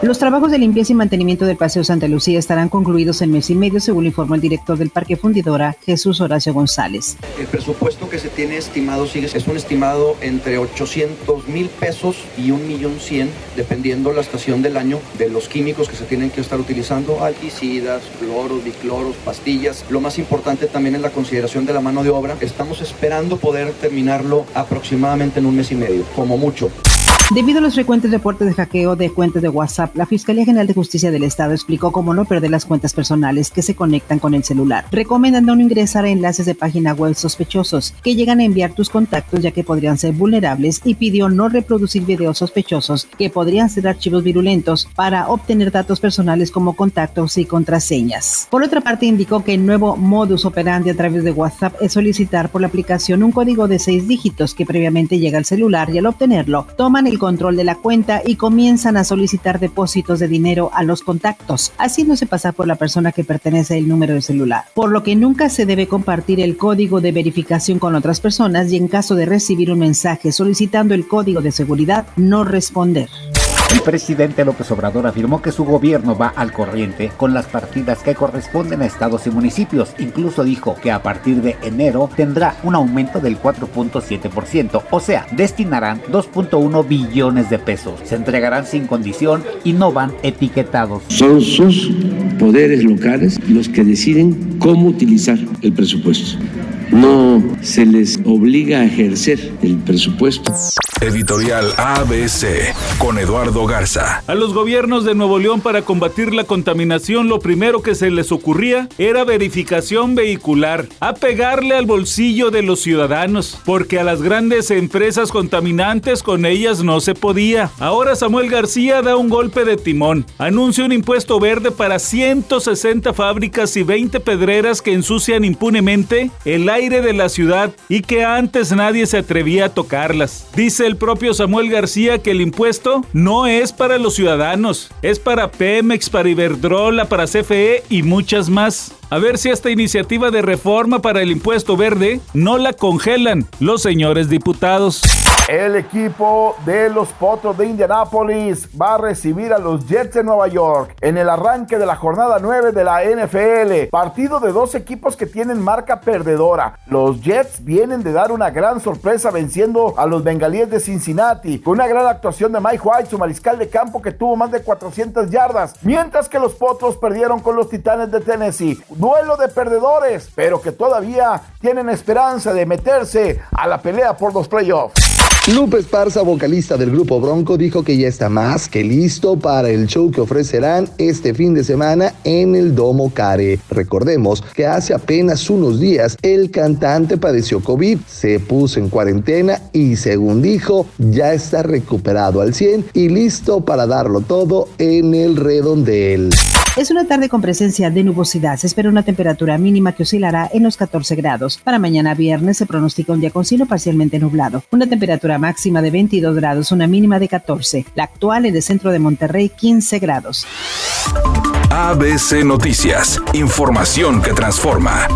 Los trabajos de limpieza y mantenimiento del Paseo Santa Lucía estarán concluidos en mes y medio, según informó el director del Parque Fundidora, Jesús Horacio González. El presupuesto que se tiene estimado sigue, es un estimado entre 800 mil pesos y un millón cien, dependiendo la estación del año, de los químicos que se tienen que estar utilizando, alticidas, cloros, bicloros, pastillas. Lo más importante también es la consideración de la mano de obra. Estamos esperando poder terminarlo aproximadamente en un mes y medio, como mucho. Debido a los frecuentes reportes de hackeo de cuentas de WhatsApp, la Fiscalía General de Justicia del Estado explicó cómo no perder las cuentas personales que se conectan con el celular, recomendando no ingresar a enlaces de página web sospechosos que llegan a enviar tus contactos ya que podrían ser vulnerables y pidió no reproducir videos sospechosos que podrían ser archivos virulentos para obtener datos personales como contactos y contraseñas. Por otra parte, indicó que el nuevo modus operandi a través de WhatsApp es solicitar por la aplicación un código de seis dígitos que previamente llega al celular y al obtenerlo toman el control de la cuenta y comienzan a solicitar depósitos de dinero a los contactos, haciéndose pasar por la persona que pertenece al número de celular. Por lo que nunca se debe compartir el código de verificación con otras personas y en caso de recibir un mensaje solicitando el código de seguridad, no responder. Presidente López Obrador afirmó que su gobierno va al corriente con las partidas que corresponden a estados y municipios. Incluso dijo que a partir de enero tendrá un aumento del 4.7%, o sea, destinarán 2.1 billones de pesos. Se entregarán sin condición y no van etiquetados. Son sus poderes locales los que deciden cómo utilizar el presupuesto. No se les obliga a ejercer el presupuesto. Editorial ABC con Eduardo Garza. A los gobiernos de Nuevo León para combatir la contaminación lo primero que se les ocurría era verificación vehicular, a pegarle al bolsillo de los ciudadanos, porque a las grandes empresas contaminantes con ellas no se podía. Ahora Samuel García da un golpe de timón, anuncia un impuesto verde para 160 fábricas y 20 pedreras que ensucian impunemente el aire de ciudad y que antes nadie se atrevía a tocarlas. Dice el propio Samuel García que el impuesto no es para los ciudadanos, es para Pemex, para Iberdrola, para CFE y muchas más. A ver si esta iniciativa de reforma para el impuesto verde no la congelan los señores diputados. El equipo de los Potros de Indianápolis va a recibir a los Jets de Nueva York en el arranque de la jornada 9 de la NFL. Partido de dos equipos que tienen marca perdedora. Los Jets vienen de dar una gran sorpresa venciendo a los Bengalíes de Cincinnati con una gran actuación de Mike White, su mariscal de campo que tuvo más de 400 yardas. Mientras que los Potros perdieron con los Titanes de Tennessee. Duelo de perdedores, pero que todavía tienen esperanza de meterse a la pelea por los playoffs. Lupe Esparza, vocalista del grupo Bronco, dijo que ya está más que listo para el show que ofrecerán este fin de semana en el Domo Care. Recordemos que hace apenas unos días el cantante padeció COVID, se puso en cuarentena y según dijo ya está recuperado al 100 y listo para darlo todo en el redondel. Es una tarde con presencia de nubosidad. Se espera una temperatura mínima que oscilará en los 14 grados. Para mañana viernes se pronostica un día con cielo parcialmente nublado. Una temperatura máxima de 22 grados, una mínima de 14. La actual en el centro de Monterrey, 15 grados. ABC Noticias. Información que transforma.